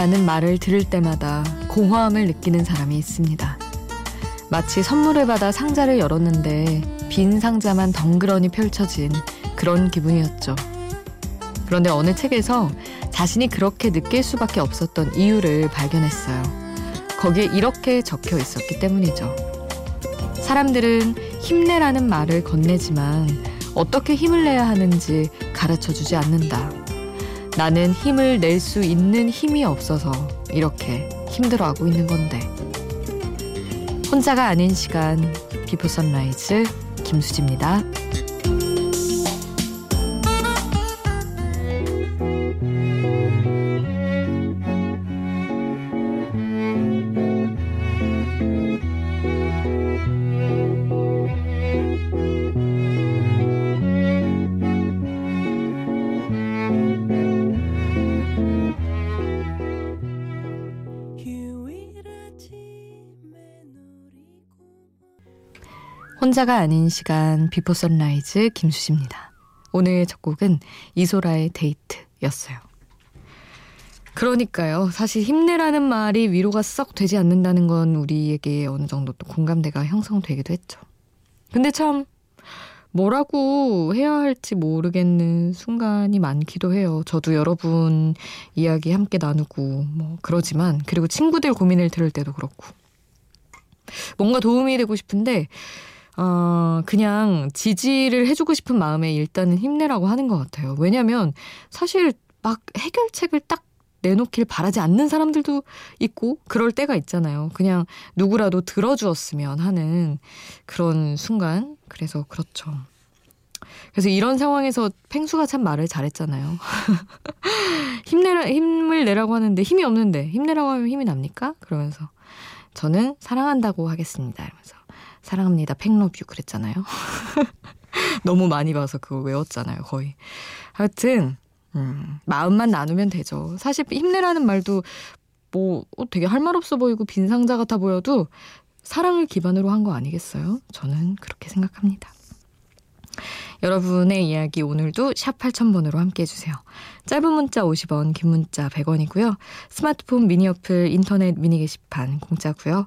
힘내라는 말을 들을 때마다 공허함을 느끼는 사람이 있습니다. 마치 선물을 받아 상자를 열었는데 빈 상자만 덩그러니 펼쳐진 그런 기분이었죠. 그런데 어느 책에서 자신이 그렇게 느낄 수밖에 없었던 이유를 발견했어요. 거기에 이렇게 적혀 있었기 때문이죠. 사람들은 힘내라는 말을 건네지만 어떻게 힘을 내야 하는지 가르쳐 주지 않는다. 나는 힘을 낼 수 있는 힘이 없어서 이렇게 힘들어하고 있는 건데. 혼자가 아닌 시간 비포 선라이즈 김수지입니다. 혼자가 아닌 시간 비포 선라이즈 김수지입니다. 오늘의 첫 곡은 이소라의 데이트였어요. 그러니까요. 사실 힘내라는 말이 위로가 썩 되지 않는다는 건 우리에게 어느 정도 또 공감대가 형성되기도 했죠. 근데 참 뭐라고 해야 할지 모르겠는 순간이 많기도 해요. 저도 여러분 이야기 함께 나누고 뭐 그러지만 그리고 친구들 고민을 들을 때도 그렇고 뭔가 도움이 되고 싶은데 어, 그냥 지지를 해주고 싶은 마음에 일단은 힘내라고 하는 것 같아요. 왜냐면 사실 막 해결책을 딱 내놓길 바라지 않는 사람들도 있고 그럴 때가 있잖아요. 그냥 누구라도 들어주었으면 하는 그런 순간. 그래서 그렇죠. 그래서 이런 상황에서 팽수가 참 말을 잘했잖아요. 힘내라, 힘을 내라고 하는데 힘이 없는데 힘내라고 하면 힘이 납니까? 그러면서 저는 사랑한다고 하겠습니다. 이러면서 사랑합니다. 팽러뷰 그랬잖아요. 너무 많이 봐서 그거 외웠잖아요. 거의. 하여튼 음, 마음만 나누면 되죠. 사실 힘내라는 말도 뭐 어, 되게 할 말 없어 보이고 빈 상자 같아 보여도 사랑을 기반으로 한 거 아니겠어요? 저는 그렇게 생각합니다. 여러분의 이야기 오늘도 샵 8000번으로 함께 해주세요. 짧은 문자 50원, 긴 문자 100원이고요. 스마트폰 미니 어플, 인터넷 미니 게시판 공짜고요.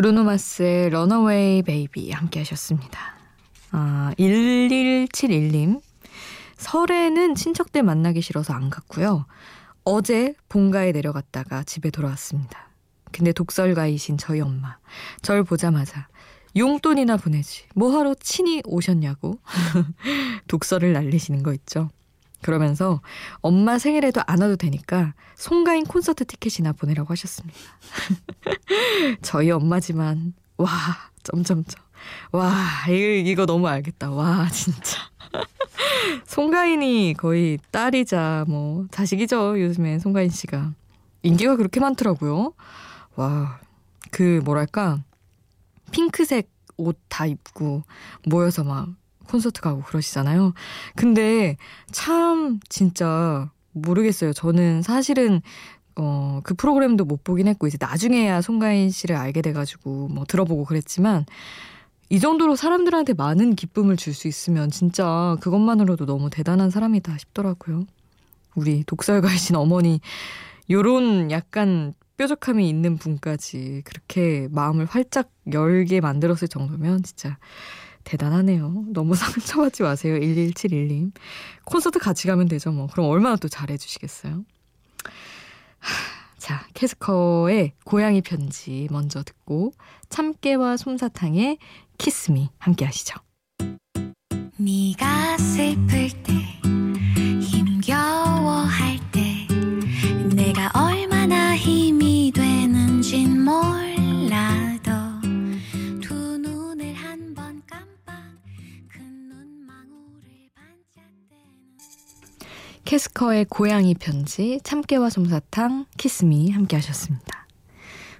브루노 마스의 Runaway Baby 함께 하셨습니다. 아, 1171님. 설에는 친척들 만나기 싫어서 안 갔고요. 어제 본가에 내려갔다가 집에 돌아왔습니다. 근데 독설가이신 저희 엄마. 절 보자마자 용돈이나 보내지. 뭐하러 친히 오셨냐고. 독설을 날리시는 거 있죠. 그러면서 엄마 생일에도 안 와도 되니까 송가인 콘서트 티켓이나 보내라고 하셨습니다. 저희 엄마지만 와 점점점 와 이거, 이거 너무 알겠다. 와 진짜 송가인이 거의 딸이자 뭐 자식이죠 요즘에 송가인 씨가 인기가 그렇게 많더라고요. 와 그 뭐랄까 핑크색 옷 다 입고 모여서 막 콘서트 가고 그러시잖아요. 근데 참 진짜 모르겠어요. 저는 사실은 어, 그 프로그램도 못 보긴 했고 이제 나중에야 송가인 씨를 알게 돼 가지고 뭐 들어보고 그랬지만 이 정도로 사람들한테 많은 기쁨을 줄 수 있으면 진짜 그것만으로도 너무 대단한 사람이다 싶더라고요. 우리 독설가이신 어머니 요런 약간 뾰족함이 있는 분까지 그렇게 마음을 활짝 열게 만들었을 정도면 진짜 대단하네요. 너무 상처받지 마세요. 1171님. 콘서트 같이 가면 되죠, 뭐. 그럼 얼마나 또 잘해주시겠어요? 자, 캐스커의 고양이 편지 먼저 듣고, 참깨와 솜사탕의 키스미 함께 하시죠. 네가 슬플 때, 캐스커의 고양이 편지, 참깨와 솜사탕, 키스미 함께 하셨습니다.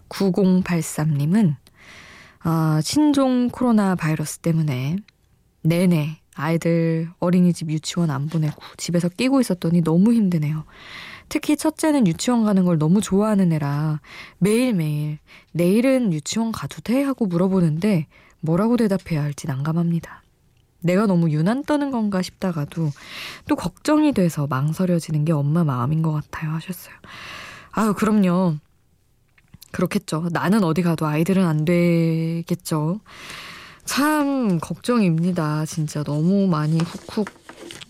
9083님은 아, 신종 코로나 바이러스 때문에 내내 아이들 어린이집 유치원 안 보내고 집에서 끼고 있었더니 너무 힘드네요. 특히 첫째는 유치원 가는 걸 너무 좋아하는 애라 매일매일 내일은 유치원 가도 돼? 하고 물어보는데 뭐라고 대답해야 할지 난감합니다. 내가 너무 유난 떠는 건가 싶다가도 또 걱정이 돼서 망설여지는 게 엄마 마음인 것 같아요 하셨어요. 아유 그럼요. 그렇겠죠. 나는 어디 가도 아이들은 안 되겠죠. 참 걱정입니다. 진짜 너무 많이 훅훅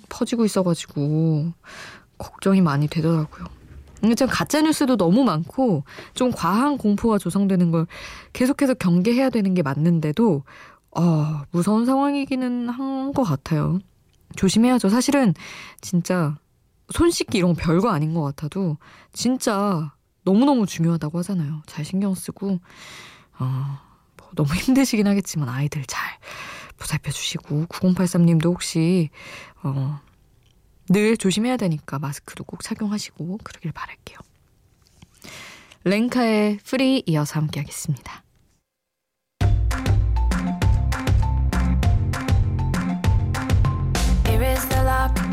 퍼지고 있어가지고 걱정이 많이 되더라고요. 참 가짜 뉴스도 너무 많고 좀 과한 공포가 조성되는 걸 계속해서 경계해야 되는 게 맞는데도 어, 무서운 상황이기는 한 것 같아요. 조심해야죠. 사실은 진짜 손 씻기 이런 거 별거 아닌 것 같아도 진짜 너무너무 중요하다고 하잖아요. 잘 신경 쓰고 어, 뭐 너무 힘드시긴 하겠지만 아이들 잘 보살펴 주시고 9083님도 혹시 어, 늘 조심해야 되니까 마스크도 꼭 착용하시고 그러길 바랄게요. 랭카의 프리 이어서 함께 하겠습니다.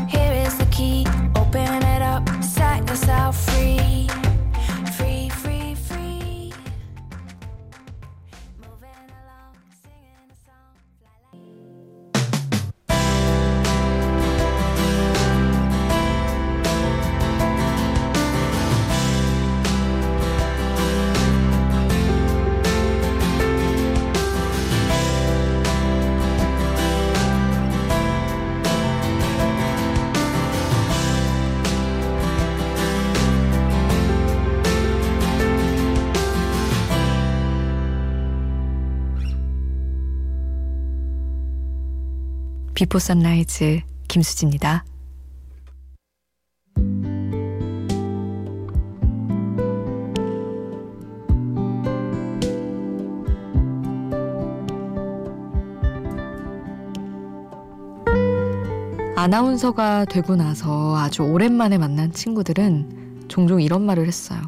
Here is the key, open it up, set yourself free. 비포 선라이즈 김수지입니다. 아나운서가 되고 나서 아주 오랜만에 만난 친구들은 종종 이런 말을 했어요.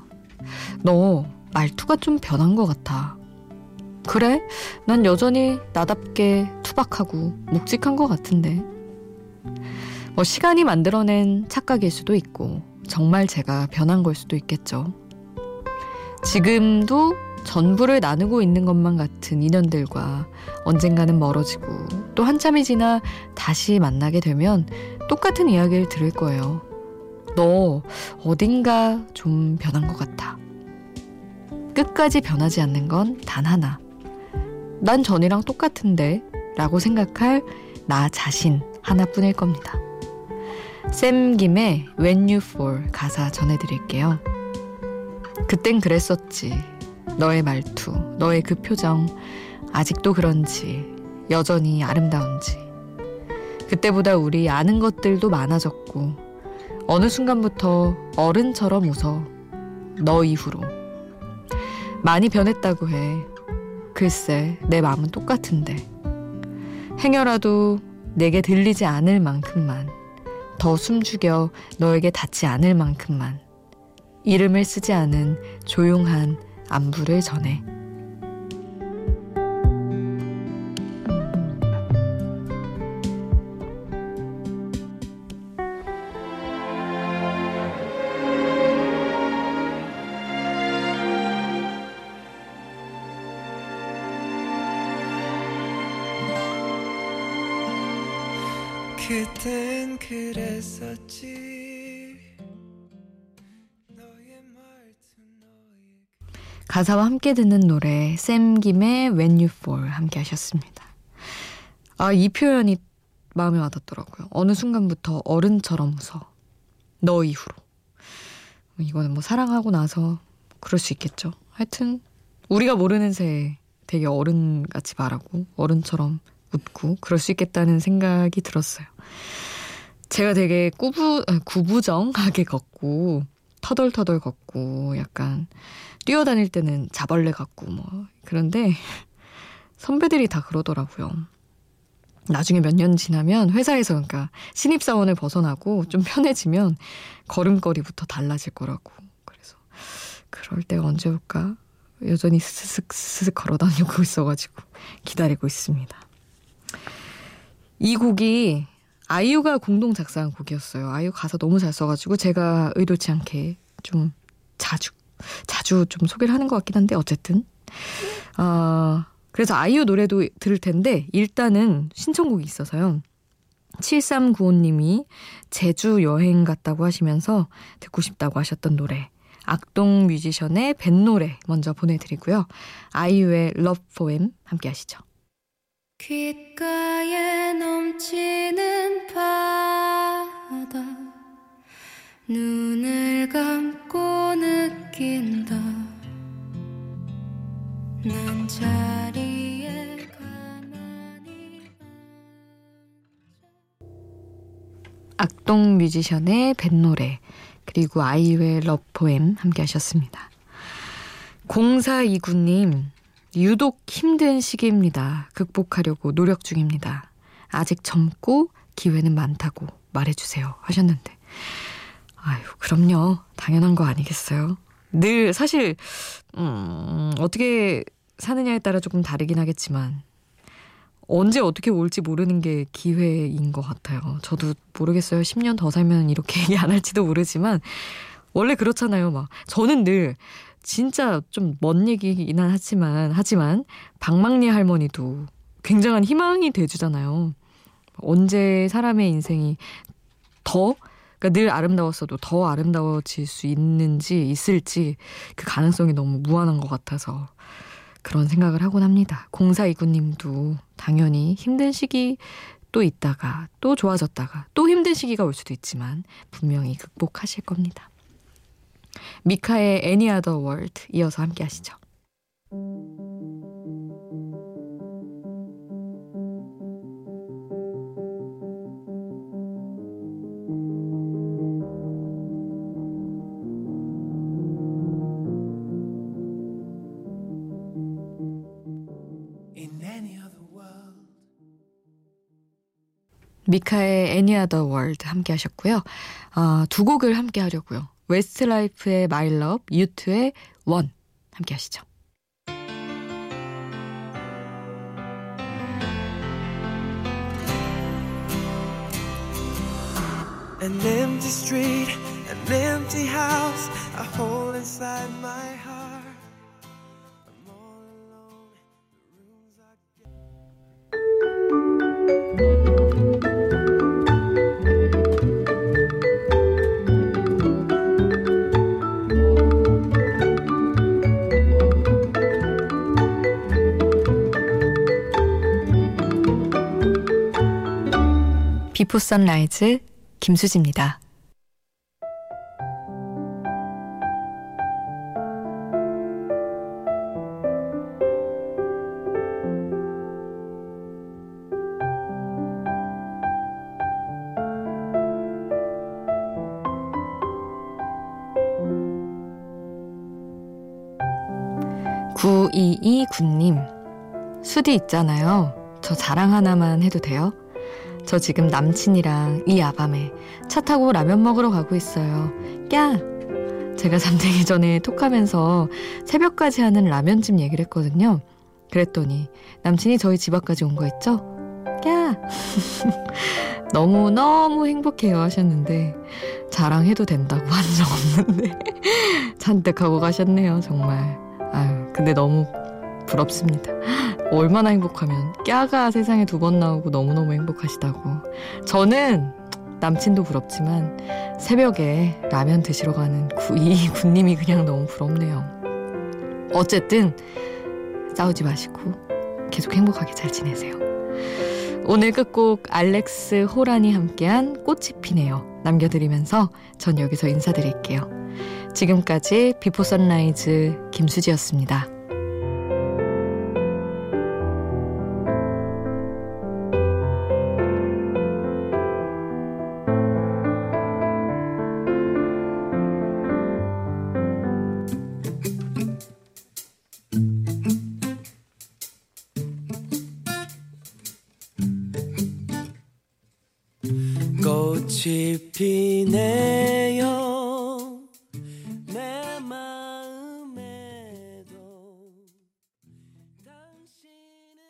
너 말투가 좀 변한 것 같아. 그래? 난 여전히 나답게 투박하고 묵직한 것 같은데. 뭐 시간이 만들어낸 착각일 수도 있고 정말 제가 변한 걸 수도 있겠죠. 지금도 전부를 나누고 있는 것만 같은 인연들과 언젠가는 멀어지고 또 한참이 지나 다시 만나게 되면 똑같은 이야기를 들을 거예요. 너 어딘가 좀 변한 것 같아. 끝까지 변하지 않는 건 단 하나. 난 전이랑 똑같은데 라고 생각할 나 자신 하나뿐일 겁니다. 샘 김의 When You Fall 가사 전해드릴게요. 그땐 그랬었지. 너의 말투, 너의 그 표정, 아직도 그런지, 여전히 아름다운지. 그때보다 우리 아는 것들도 많아졌고, 어느 순간부터 어른처럼 웃어. 너 이후로. 많이 변했다고 해. 글쎄, 내 마음은 똑같은데. 행여라도 내게 들리지 않을 만큼만, 더 숨죽여 너에게 닿지 않을 만큼만, 이름을 쓰지 않은 조용한 안부를 전해. 가사와 함께 듣는 노래 샘 김의 When You Fall 함께 하셨습니다. 아, 이 표현이 마음에 와닿더라고요. 어느 순간부터 어른처럼 웃어. 너 이후로. 이거는 뭐 사랑하고 나서 그럴 수 있겠죠. 하여튼 우리가 모르는 새에 되게 어른같이 말하고 어른처럼 웃고 그럴 수 있겠다는 생각이 들었어요. 제가 되게 꾸부, 아, 구부정하게 걷고 터덜터덜 걷고 약간 뛰어다닐 때는 자벌레 같고 뭐 그런데 선배들이 다 그러더라고요. 나중에 몇 년 지나면 회사에서 그러니까 신입사원을 벗어나고 좀 편해지면 걸음걸이부터 달라질 거라고. 그래서 그럴 때가 언제 올까? 여전히 스스슥 스슥 걸어 다니고 있어가지고 기다리고 있습니다. 이 곡이 아이유가 공동 작사한 곡이었어요. 아이유 가사 너무 잘 써가지고 제가 의도치 않게 좀 자주 자주 좀 소개를 하는 것 같긴 한데 어쨌든 어, 그래서 아이유 노래도 들을 텐데 일단은 신청곡이 있어서요. 7395님이 제주 여행 갔다고 하시면서 듣고 싶다고 하셨던 노래 악동 뮤지션의 뱃노래 먼저 보내드리고요. 아이유의 Love Poem 함께 하시죠. 귓가에 넘치는 바다. 눈을 감고 느낀다. 난 자리에 가만히 악동 뮤지션의 뱃노래 그리고 아이유의 러포엠 함께 하셨습니다. 0429님 유독 힘든 시기입니다. 극복하려고 노력 중입니다. 아직 젊고 기회는 많다고 말해주세요 하셨는데 아유 그럼요 당연한 거 아니겠어요? 늘 사실 음, 어떻게 사느냐에 따라 조금 다르긴 하겠지만 언제 어떻게 올지 모르는 게 기회인 것 같아요. 저도 모르겠어요. 10년 더 살면 이렇게 얘기 안 할지도 모르지만 원래 그렇잖아요. 막 저는 늘 진짜 좀 먼 얘기긴 하지만 하지만 박막리 할머니도 굉장한 희망이 돼주잖아요. 언제 사람의 인생이 더 그러니까 늘 아름다웠어도 더 아름다워질 수 있는지 있을지 그 가능성이 너무 무한한 것 같아서 그런 생각을 하곤 합니다. 공사 이구님도 당연히 힘든 시기 또 있다가 또 좋아졌다가 또 힘든 시기가 올 수도 있지만 분명히 극복하실 겁니다. 미카의 Any Other World 이어서 함께 하시죠. 미카의 Any Other World 함께 하셨고요. 어, 두 곡을 함께 하려고요. 웨스트라이프의 Love, 유트의 One 함께 하시죠. An empty street, an empty house, a hole inside my heart. 비포 선라이즈 김수지입니다. 구이이 군님 수디 있잖아요. 저 자랑 하나만 해도 돼요? 저 지금 남친이랑 이 야밤에 차 타고 라면 먹으러 가고 있어요. 야! 제가 잠들기 전에 톡하면서 새벽까지 하는 라면집 얘기를 했거든요. 그랬더니 남친이 저희 집 앞까지 온 거 있죠? 야! 너무너무 행복해요 하셨는데 자랑해도 된다고 한 적 없는데 잔뜩 하고 가셨네요 정말 아유 근데 너무 부럽습니다 얼마나 행복하면 깨가 세상에 두 번 나오고 너무너무 행복하시다고. 저는 남친도 부럽지만 새벽에 라면 드시러 가는 구 이 군님이 그냥 너무 부럽네요. 어쨌든 싸우지 마시고 계속 행복하게 잘 지내세요. 오늘 끝곡 알렉스 호란이 함께한 꽃이 피네요. 남겨드리면서 전 여기서 인사드릴게요. 지금까지 비포 선라이즈 김수지였습니다. 꽃이 피네요